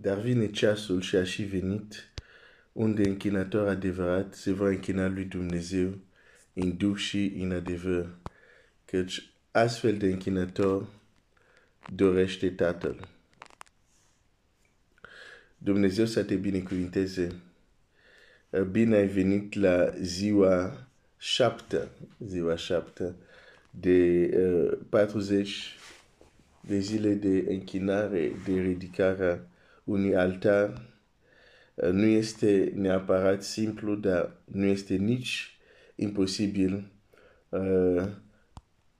Dar vine ceasul și a și venit unde închinator adevărat se va închina lui Dumnezeu în duh și în adevăr, căci astfel de închinător dorește Tatăl. Dumnezeu să te binecuvinteze. Bine ai venit la ziua șapte, ziua șapte de uh, 40 de zile de închinare, de ridicare unui altar. Uh, nu este neapărat simplu, dar nu este nici imposibil uh,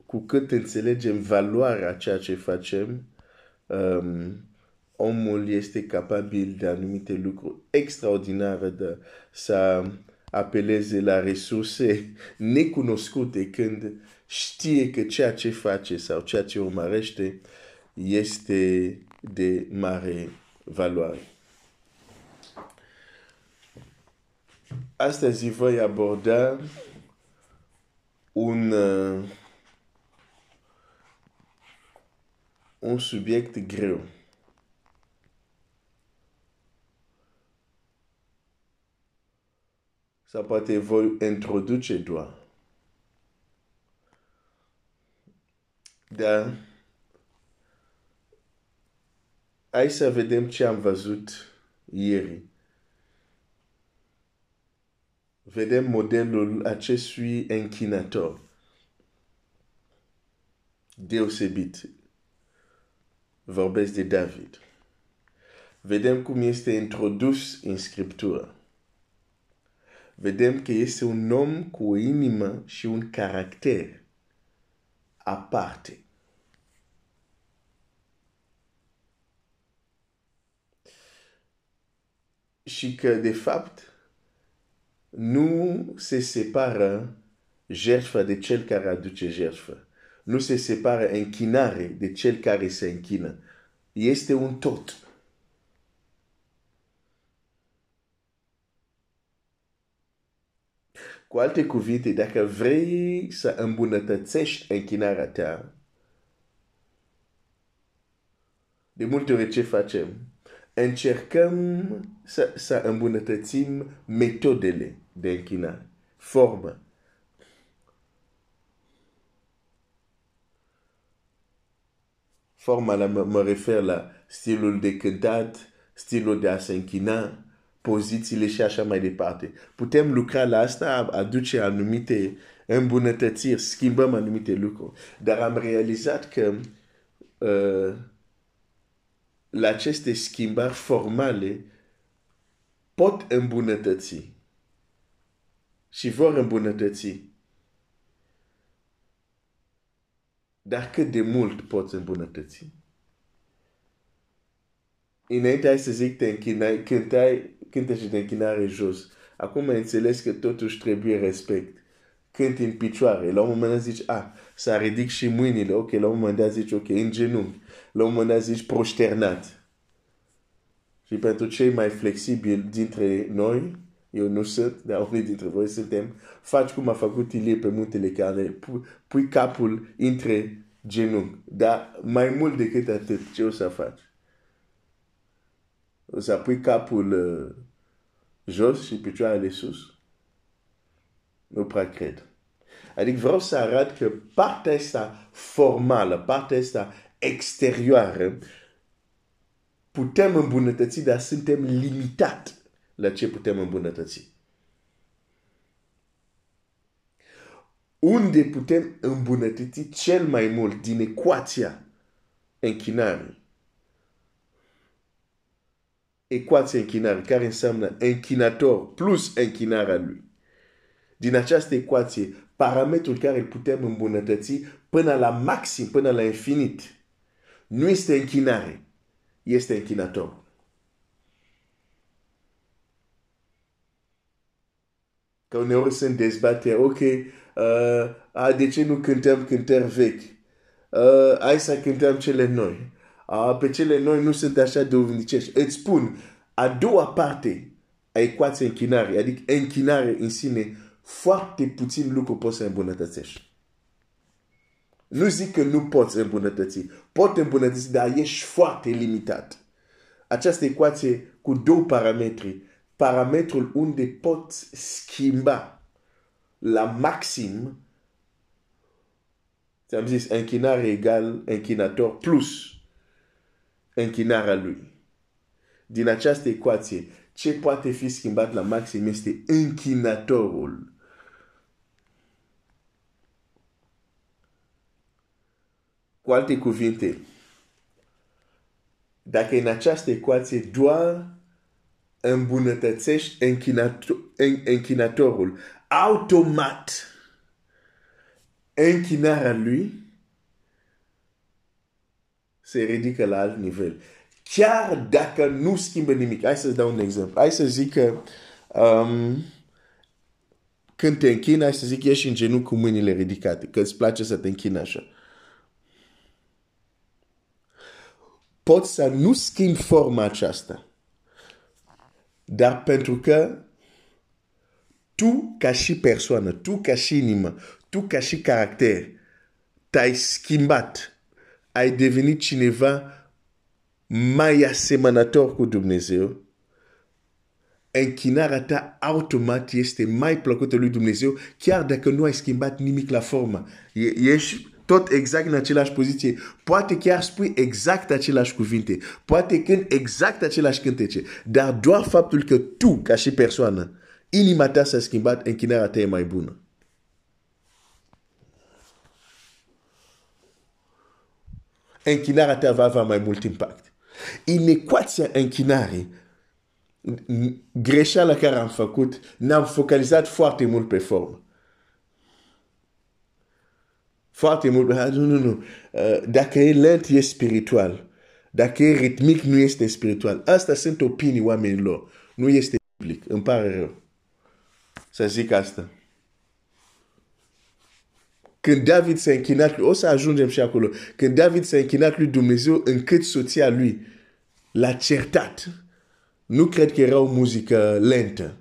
cu cât înțelegem valoarea ceea ce facem, um, omul este capabil de anumite lucruri extraordinare de să apeleze la resurse necunoscute când știe că ceea ce face sau ceea ce urmărește este de mare valoare. Astăzi voi aborda un, uh, un subiect greu. Sau poate voi introduce doar. Dar hai să vedem ce am văzut ieri. Vedem modelul acestui închinator deosebit. Vorbesc de David. Vedem cum este introdus în Scriptură. Vedem că este un om cu o inimă și un caracter aparte. Și că, de fapt, nu se separă jertfa de cel care aduce jertfă. Nu se separă închinare de cel care se închină. Este un tot. Cu alte cuvinte, dacă vrei să îmbunătățești închinarea ta, de multe ori ce facem? Încercăm să, să îmbunătățim metodele de închinare, formă. Forma la, mă, mă refer la stilul de cântat, stilul de a se închina, pozițiile și așa mai departe. Putem lucra la asta, aduce anumite îmbunătățiri, schimbăm anumite lucruri. Dar am realizat că uh, la aceste schimbări formale pot îmbunătăți și vor îmbunătăți. Dar cât de mult poți îmbunătăți? Înainte hai să zic te închinai, cântai, cântă și de închinare jos. Acum înțeles că totuși trebuie respect. Când în picioare, la un moment dat zici, ah, să ridic și mâinile, ok, la un moment dat zici, ok, în genunchi. La un moment dat zici prosternat. Și pentru cei mai flexibili dintre noi, eu nu sunt, dar unii dintre voi suntem, faci cum a făcut Ilie pe muntele care pui, pui capul între genunchi. Dar mai mult decât atât, ce o să faci? O să pui capul uh, jos și picioarele sus. Nu prea cred. Adică vreau să arăt că partea asta formală, partea asta exterioară, putem îmbunătăți, dar suntem limitat la ce putem îmbunătăți. Unde putem îmbunătăți cel mai mult din ecuația închinării ecuația închinare, care înseamnă închinator plus închinarea lui. Din această ecuație, parametrul care îl putem îmbunătăți până la maxim, până la infinit, nu este închinare, este închinator. Că uneori sunt dezbateri, ok, uh, a, de ce nu cântăm cântări vechi? Uh, hai să cântăm cele noi a, pe cele noi nu sunt așa de uvnicești. Îți spun, a doua parte a ecuației închinare, adică închinare în sine, foarte puțin lucru poți să îmbunătățești. Nu zic că nu poți îmbunătăți. Pot îmbunătăți, dar ești foarte limitat. această ecuație cu două parametri. Parametrul unde pot schimba la maxim ți-am zis închinare egal închinator plus închinarea lui. Din această ecuație, ce poate fi schimbat la maxim este închinatorul. Cu alte cuvinte, dacă în această ecuație doar îmbunătățești închinatorul, automat închinarea lui se ridică la alt nivel. Chiar dacă nu schimbă nimic. Hai să-ți dau un exemplu. Hai să zic că um, când te închini, hai să zic, ești în genunchi cu mâinile ridicate, că îți place să te închini așa. Poți să nu schimbi forma aceasta. Dar pentru că tu ca și persoană, tu ca și inimă, tu ca și caracter, te-ai schimbat, ai devenit cineva mai asemănător cu Dumnezeu, închinarea ta automat este mai plăcută lui Dumnezeu, chiar dacă nu ai schimbat nimic la formă. Ești tot exact în același poziție. Poate chiar spui exact același cuvinte. Poate când exact același cântece. Dar doar faptul că tu, ca și persoană, inima ta s-a schimbat, închinarea ta e mai bună. Închinarea ta va avea mai mult impact. În ecuația închinării, greșeala care am făcut, ne-am focalizat foarte mult pe formă. Foarte mult. Ah, nu, nu, nu. Uh, dacă e lent, e spiritual. Dacă e ritmic, nu este spiritual. Asta sunt opinii oamenilor. Nu este biblic. Îmi pare rău să zic asta. Când David s-a închinat lui, o să ajungem și acolo, când David s-a închinat lui Dumnezeu încât soția lui l-a certat, nu cred că era o muzică lentă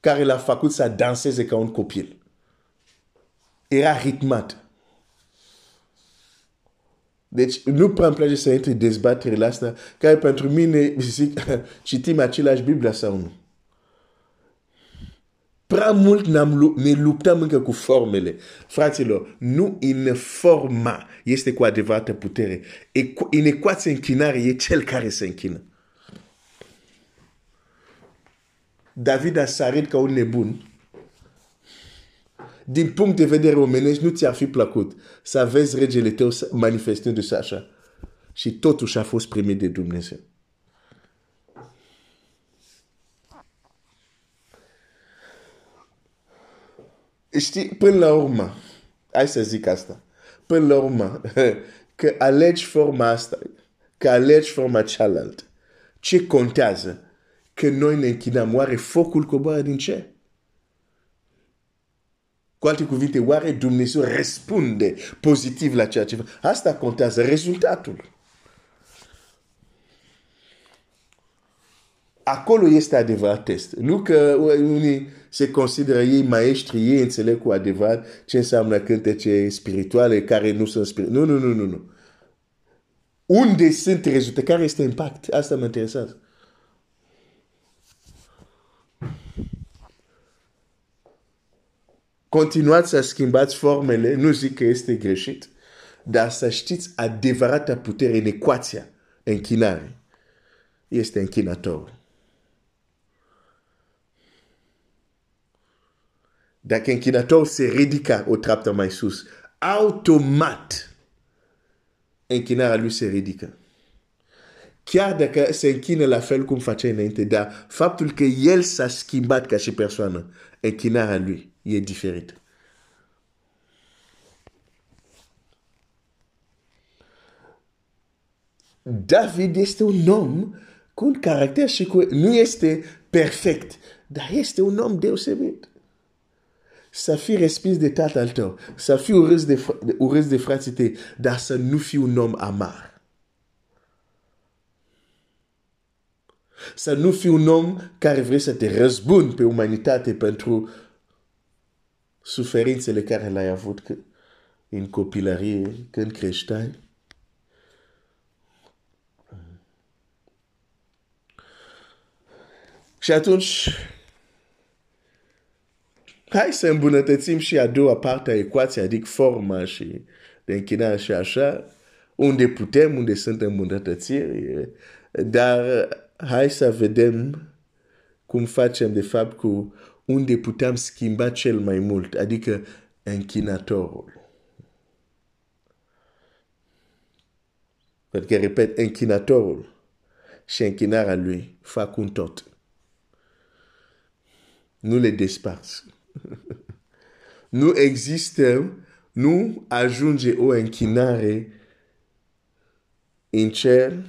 care l-a făcut să danseze ca un copil. Era ritmat. Deci nu prea îmi place să intri dezbaterile astea, care pentru mine, zic, citim același Biblia sau nu prea mult ne luptăm încă cu formele. Fraților, nu în forma este cu adevărată putere. În ecuație închinare e cel care se închină. David a sarit ca un nebun. Din punct de vedere omenesc, nu ți-ar fi plăcut să vezi regele tău manifestându-se așa. Și totuși a fost primit de Dumnezeu. știi, până la urmă, hai să zic asta, până la urmă, că alegi forma asta, că alegi forma cealaltă, ce contează? Că noi ne închinăm, oare focul coboară din ce? Cu alte cuvinte, oare Dumnezeu răspunde pozitiv la ceea ce face? Asta contează, rezultatul. Acolo este adevărat test. Nu că unii se consideră ei maestri, ei înțeleg cu adevărat ce înseamnă cântece spirituale care nu sunt spirituale. Nu, nu, nu, nu, nu. Unde sunt rezultate? Care este impact? Asta mă interesează. Continuați să schimbați formele, nu zic că este greșit, dar să știți adevărata putere în ecuația închinare. Este închinatorul. Dacă închinatorul se ridică o treaptă mai sus, automat închinarea lui se ridică. Chiar dacă se închină la fel cum face înainte, dar faptul că el s-a schimbat ca și persoană, închinarea lui e diferită. David este un om cu un caracter și cu... Nu este perfect, dar este un om deosebit să fii respins de tatăl tău, să fii urâs de, urâs de frații tăi, dar să nu fii un om amar. Să nu fii un om care vrea să te răzbuni pe umanitate pentru suferințele care l-ai avut în copilărie, când creșteai. Și atunci, hai să îmbunătățim și a doua parte a ecuației, adică forma și de închinare și așa, unde putem, unde sunt îmbunătățiri, dar hai să vedem cum facem de fapt cu unde putem schimba cel mai mult, adică închinatorul. Pentru că, repet, închinatorul și închinarea lui fac un tot. Nu le desparți. nu există, nu ajunge o închinare în cer.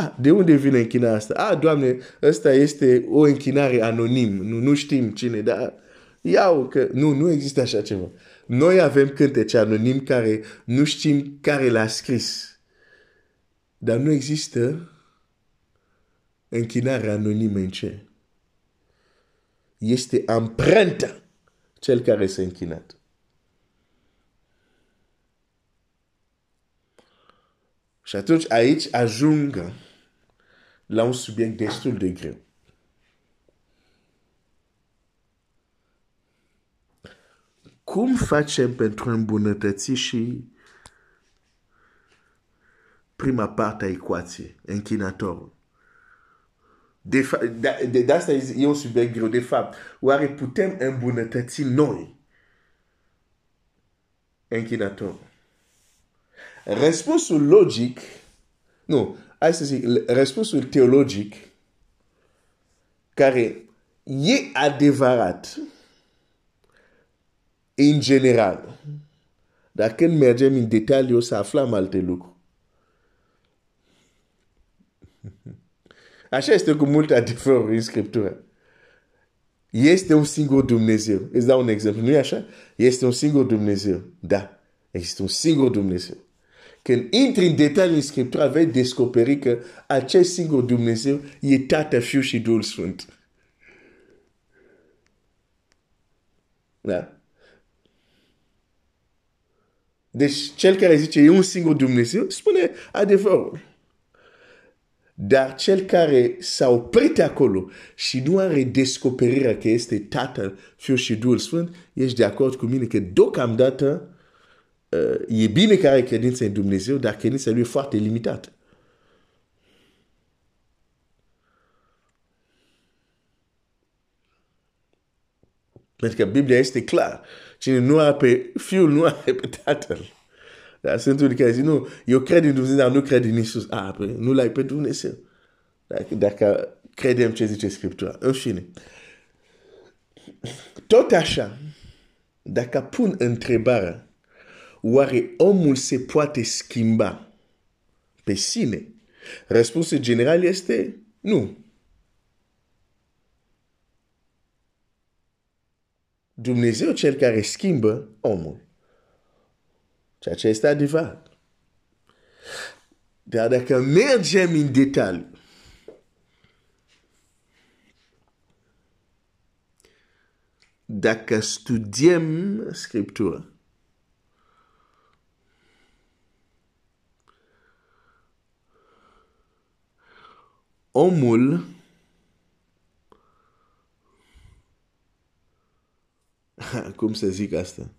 Ah, de unde vine închinarea asta? Ah, Doamne, ăsta este o închinare anonim. Nu, nu știm cine, dar iau că nu, nu există așa ceva. Noi avem cântece anonim care nu știm care l-a scris. Dar nu există închinare anonimă în cer. Este amprenta cel care s-a închinat. Și atunci aici ajung la un subiect destul de greu. Cum facem pentru a îmbunătăți și prima parte a ecuației, închinatorul? De, de, de, de asta e un subiect greu. De fapt, oare putem îmbunătăți noi închinatorul? Răspunsul logic, nu, hai să zic, răspunsul teologic, care e adevărat, în general, dar când mergem în detaliu, o să aflăm alte lucruri. Așa este cu multe adevăruri în Scriptură. Este un singur Dumnezeu. Îți dau un exemplu. Nu e așa? Este un singur Dumnezeu. Da. Este un singur Dumnezeu. Când intri în detalii în Scriptură, vei descoperi că acest singur Dumnezeu e Tată, Fiul și Duhul Sfânt. Da? Deci, cel care zice e un singur Dumnezeu, spune adevărul. Dar cel care s-a oprit acolo și nu are descoperirea că este Tatăl, Fiul și Duhul Sfânt, ești de acord cu mine că deocamdată uh, e bine că are credință în Dumnezeu, dar credința lui e foarte limitată. Pentru că Biblia este clar. Cine nu are pe Fiul, nu are pe Tatăl. Dar sunt unii care zic, nu, eu cred în Dumnezeu, dar nu cred în Isus. Ah, păi, nu l-ai pe Dumnezeu. Dacă, dacă credem ce zice Scriptura. În fine. Tot așa, dacă pun întrebarea, oare omul se poate schimba pe sine? Răspunsul general este nu. Dumnezeu cel care schimbă omul. Ceea ce este adevărat. Dar dacă mergem în detaliu, dacă studiem Scriptura, omul cum să zic asta?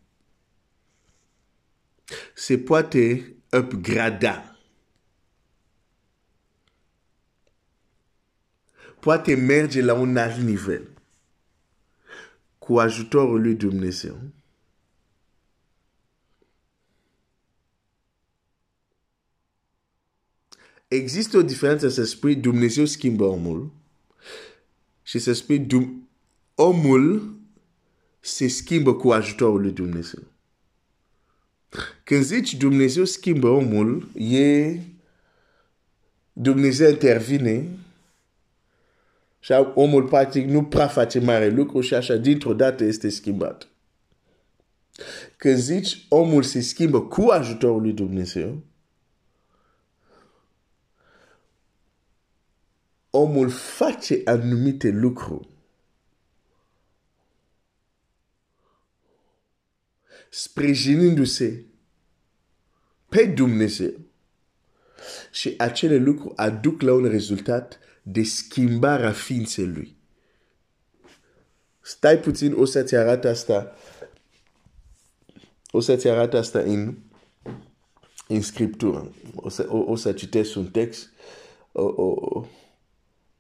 Se poate upgrada. Poate merge la un alt nivel cu ajutorul lui Dumnezeu. Există o diferență să spui Dumnezeu schimbă omul și să spui omul se schimbă cu ajutorul lui Dumnezeu. Când zici Dumnezeu schimbă omul, e Dumnezeu intervine și omul practic nu prea face mare lucru și așa dintr-o dată este schimbat. Când zici omul se schimbă cu ajutorul lui Dumnezeu, omul face anumite lucruri sprijinindu-se pe Dumnezeu. Și acele lucruri aduc la un rezultat de schimbarea ființei lui. Stai puțin, o să-ți arăt asta. O să-ți arăt asta în, în scriptură. O să, o, o să citesc un text o, o,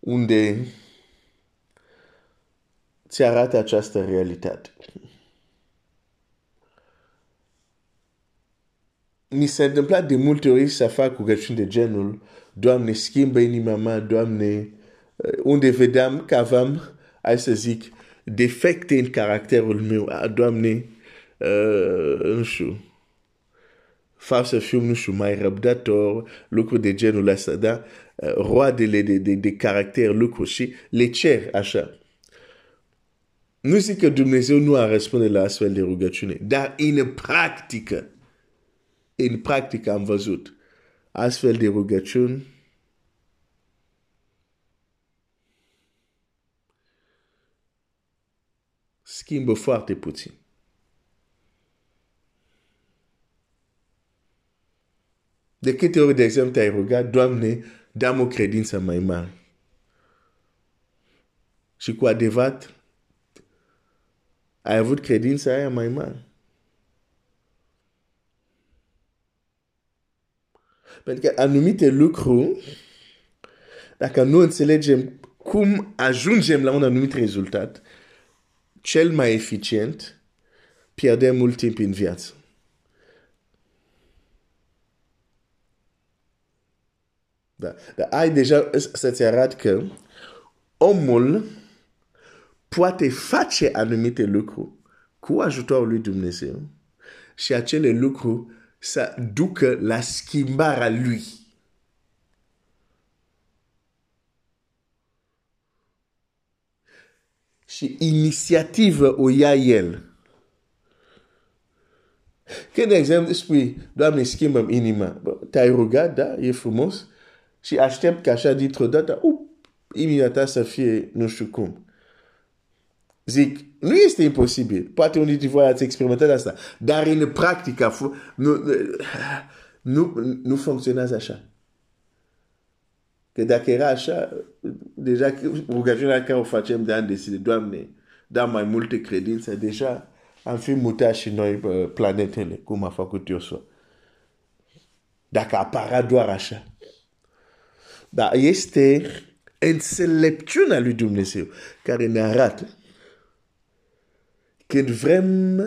unde ți arată această realitate. Mi s-a întâmplat de multe ori să fac rugăciuni de genul Doamne, schimbă inima mea, Doamne, unde vedeam că aveam, hai să zic, defecte în caracterul meu. A, Doamne, uh, nu știu, fac să fiu, nu știu, mai răbdător, lucruri de genul ăsta, da? Roadele de, de, de caracter, lucruri și le cer așa. Nu zic că Dumnezeu nu a răspunde la astfel de rugăciune, dar în practică, în practică am văzut astfel de rugăciuni schimbă foarte puțin. De câte ori, de exemplu, te-ai rugat, Doamne, dă-mi o credință mai mare. Și cu adevărat, ai avut credința aia mai mare. Pentru că anumite lucruri, dacă nu înțelegem cum ajungem la un anumit rezultat, cel mai eficient, pierdem mult timp în viață. Da. Dar ai deja să-ți arăt că omul poate face anumite lucruri cu ajutorul lui Dumnezeu și acele lucruri să ducă la schimbarea lui. Și inițiativă o ia el. Când, de exemplu, spui, Doamne, schimbă inima, te-ai rugat, da, e frumos, și aștept ca așa dintr-o dată, up, inima ta să fie nu știu cum. Zic, nu este imposibil. Poate unii dintre voi ați experimentat asta. Dar în practică nu, nu, nu funcționează așa. Că dacă era așa, deja rugăciunea care o facem de ani de zile, Doamne, da mai multe credințe, deja am fi mutat și noi planetele, cum a făcut Iosua. Dacă apara doar așa. Dar este înțelepciunea lui Dumnezeu care ne arată când vrem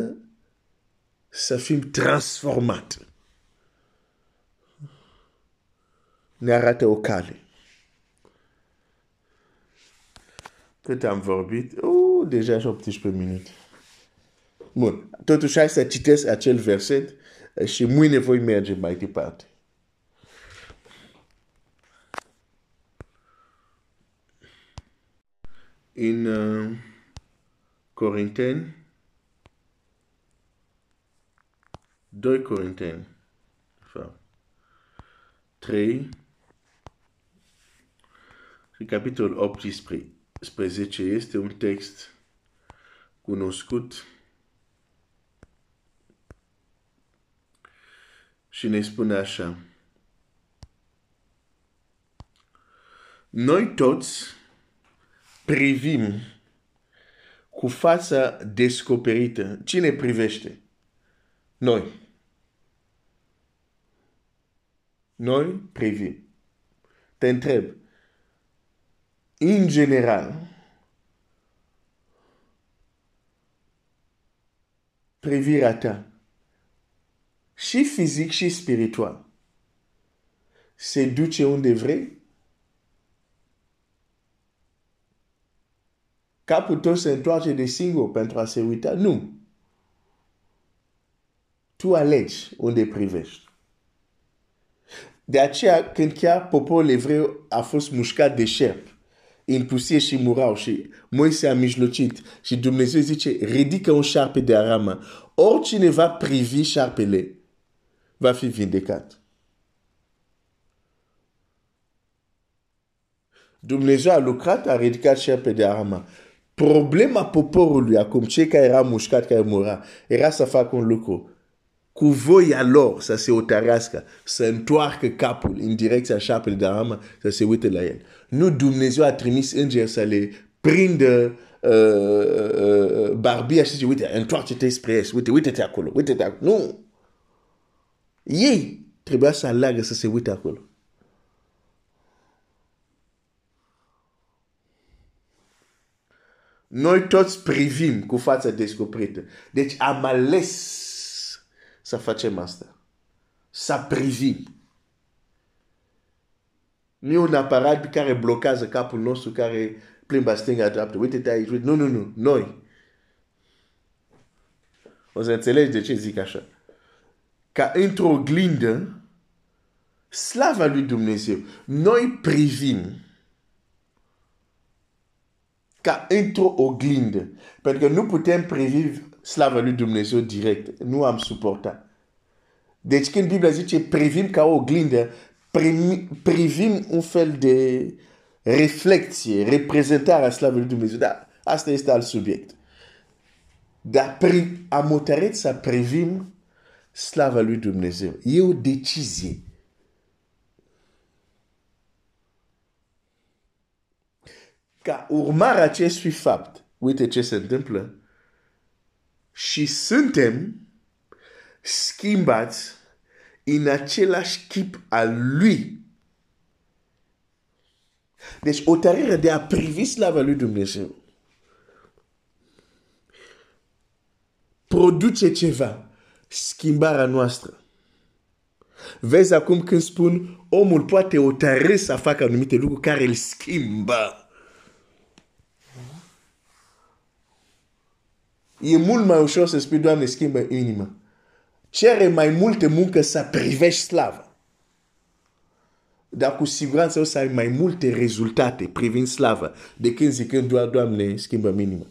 să fim transformat. Ne arată o cale. Cât am vorbit? Uh, deja 18 minute. Bun, totuși hai să citesc acel verset și mâine voi merge mai departe. În uh, Corinteni, 2 Corinteni, 3 și capitolul 18 este un text cunoscut și ne spune așa. Noi toți privim cu fața descoperită. Cine privește? Noi. Noi privim. Te întreb. În general, privirea ta, și fizic și spiritual, se duce unde vrei? Capul tău se întoarce de singur pentru a se uita? Nu. Tu alegi unde privești. De aceea, când chiar poporul evreu a fost mușcat de șerpi, în pusie și murau și Moise a mijlocit și Dumnezeu zice, ridică un șarpe de arama. Oricine va privi șarpele, va fi vindecat. Dumnezeu a lucrat, a ridicat șarpe de arama. Problema poporului acum, cei care erau mușcat, care mura, era să facă un lucru cu voia lor să se otărească, să întoarcă capul în direcția șapelui de armă, să se uite la el. Nu Dumnezeu a trimis îngeri să le prinde uh, uh, barbia și zice, uite, întoarce-te spre est, uite, uite-te acolo, uite-te acolo. Nu! Ei trebuia să aleagă să se uite acolo. Noi toți privim cu fața descoperită. Deci am ales să facem asta. Să privim. Nu e un aparat care blochează capul nostru, care plimbă stânga-dreapta. Uite-te aici. Uite. Nu, nu, nu. Noi. O să înțelegi de ce zic așa. Ca într-o oglindă, slava lui Dumnezeu. Noi privim ca într-o oglindă. Pentru că nu putem privi slava lui Dumnezeu direct. Nu am suportat. Deci când Biblia zice privim ca o oglindă, privim un fel de reflexie, reprezentare a slavei lui Dumnezeu. Dar asta este alt subiect. Dar am hotărât să privim slava lui Dumnezeu. E o decizie. Ca urmare acestui fapt, uite ce se întâmplă, și suntem schimbați în același chip al lui. Deci o tărere de a privi slava lui Dumnezeu produce ceva, schimbarea noastră. Vezi acum când spun omul poate o tare să facă anumite lucruri care îl schimbă. E mult mai ușor să spui, Doamne, schimbă inima. Cere mai multe muncă să privești slavă. Dar cu siguranță o să ai mai multe rezultate privind slavă decât zicând doar, Doamne, schimbă inima.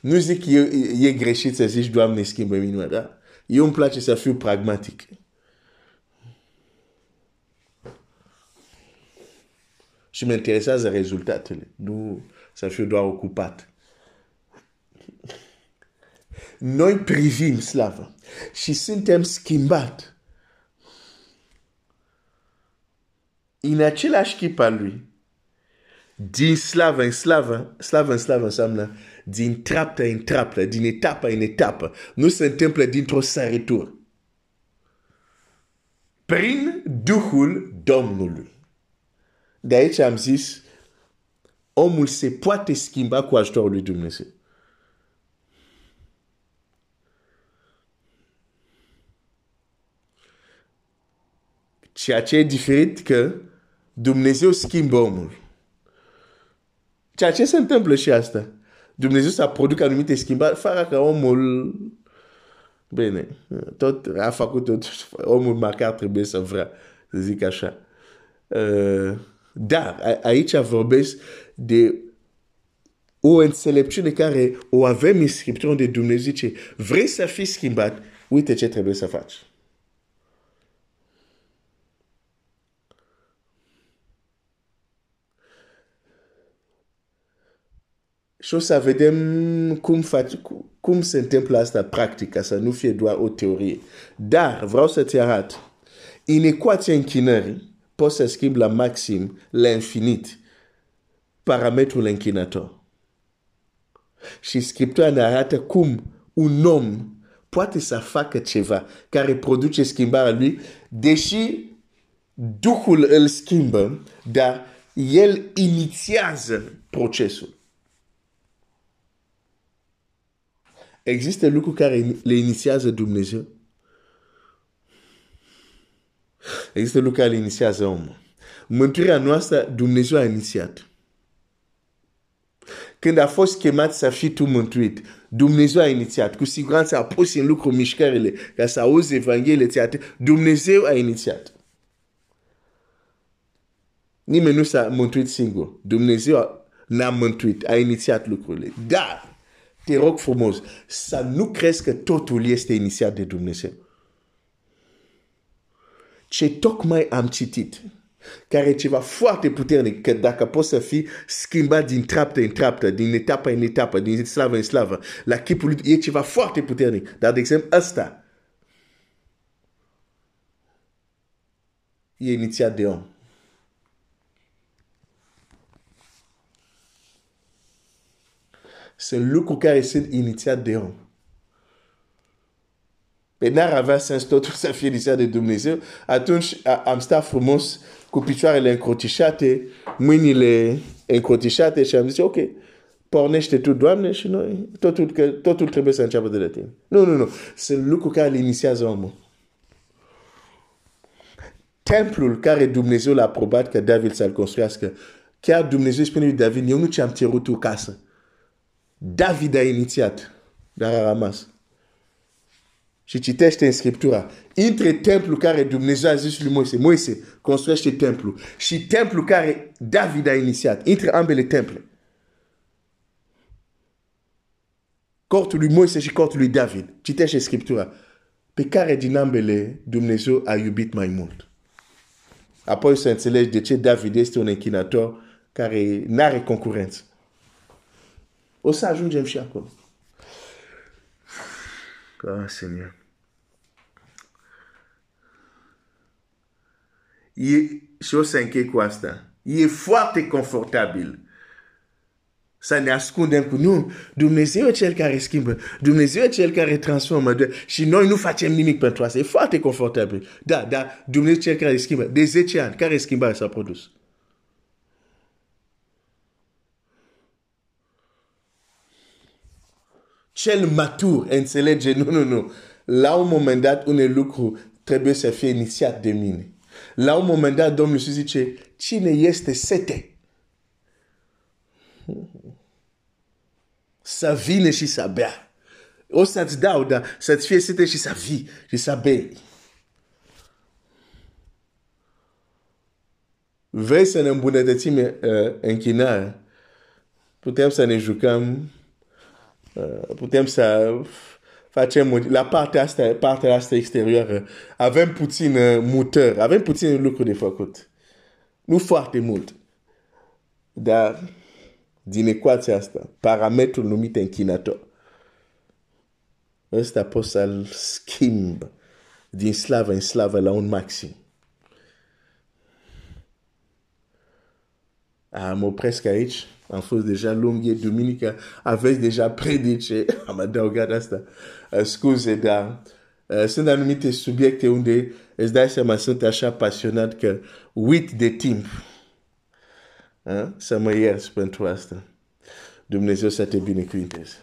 Nu zic că e, e greșit să zici, Doamne, schimbă inima, da? Eu îmi place să fiu pragmatic. Și mă interesează rezultatele, nu să fiu doar ocupat. Noi privim slavă și suntem schimbat în același chip al lui. Din slavă în slavă, slavă în slavă înseamnă din treaptă în treaptă, din etapă în etapă. Nu se întâmplă dintr-o săritură. Prin Duhul Domnului. De aici am zis, omul se poate schimba cu ajutorul lui Dumnezeu. Ceea ce e diferit că Dumnezeu schimbă omul. Ceea ce se întâmplă și asta. Dumnezeu să producă anumite schimbări fără ca omul Bine, tot a făcut tot, omul măcar trebuie să vrea, să zic așa. Uh, dar aici vorbesc de o înțelepciune care o avem în Scriptură de Dumnezeu ce vrei să fii schimbat, uite ce trebuie să faci. Și o să vedem cum, faci, cum se întâmplă asta practic, ca să nu fie doar o teorie. Dar vreau să-ți arăt, în ecuația închinării, poți să schimbi la maxim, la infinit, parametrul închinător. Și Scriptura ne arată cum un om poate să facă ceva care produce schimbarea lui, deși Duhul îl schimbă, dar el inițiază procesul. Există lucruri care le inițiază Dumnezeu. Există lucruri care le inițiază omul. Mântuirea noastră Dumnezeu a inițiat. Când a fost chemat să fii tu mântuit, Dumnezeu a inițiat. Cu siguranță a pus în lucru mișcările ca să auzi Evanghelie. Dumnezeu a inițiat. Nimeni nu s-a mântuit singur. Dumnezeu n-a mântuit, a inițiat lucrurile. Dar te rog frumos, să nu crezi că totul este inițiat de Dumnezeu. Ce tocmai am citit, care e ceva foarte puternic, că dacă poți să fii schimbat din treaptă în treaptă, din etapă în etapă, din slavă în slavă, la chipul lui, e ceva foarte puternic. Dar, de exemplu, ăsta e inițiat de om. Sunt lucruri care sunt inițiat de om. Pe n-ar avea sens totul să fie inițiat de Dumnezeu, atunci am stat frumos cu picioarele încrotișate, mâinile încrotișate și am zis, ok, pornește tu, Doamne, și noi, totul, că, totul trebuie să înceapă de la tine. Nu, nu, nu. Sunt lucruri care îl inițiază omul. Templul care Dumnezeu l-a aprobat că David să-l construiască, chiar Dumnezeu spune lui David, eu nu ți-am cerut tu casă. David a inițiat, dar a rămas. Și citește în Scriptura. Între templul care Dumnezeu a zis lui Moise, Moise, construiește templul. Și templul care David a inițiat. Între ambele temple. cortul lui Moise și cortul lui David. Citește Scriptura. Pe care din ambele Dumnezeu a iubit mai mult. Apoi să înțelegi de ce David este un închinator care nu are concurență. O să ajungem și acolo. Ah, Seigneur. E, și o să închei cu asta. E foarte confortabil să ne ascundem cu nu. Dumnezeu e cel care schimbă. Dumnezeu e cel care transformă. Și noi nu facem nimic pentru asta. E foarte confortabil. Da, da, Dumnezeu e cel care schimbă. De 10 ani, care schimbare s-a produs? Cel matur înțelege, nu, nu, nu. La un moment dat, un lucru trebuie să fie inițiat de mine. La un moment dat, Domnul se zice, cine este sete? să vină și să bea. O să-ți dau, dar să-ți fie sete și să vii și să bei. Vrei să ne îmbunătățim uh, închinarea? Putem să ne jucăm, uh, putem să facem la partea asta, partea asta exterioară. Avem puțin uh, mutări, avem puțin lucruri de făcut. Nu foarte mult. Dar din ecuația asta, parametrul numit închinator. Ăsta poți să-l schimb din slavă în slavă la un maxim. Am opresc aici, am fost deja lung, e duminica, aveți deja predice, am adăugat asta. Uh, scuze, dar uh, sunt anumite subiecte unde îți dai seama, sunt așa pasionat că uit de timp. Să mă ierți pentru asta. Dumnezeu să te binecuvinteze.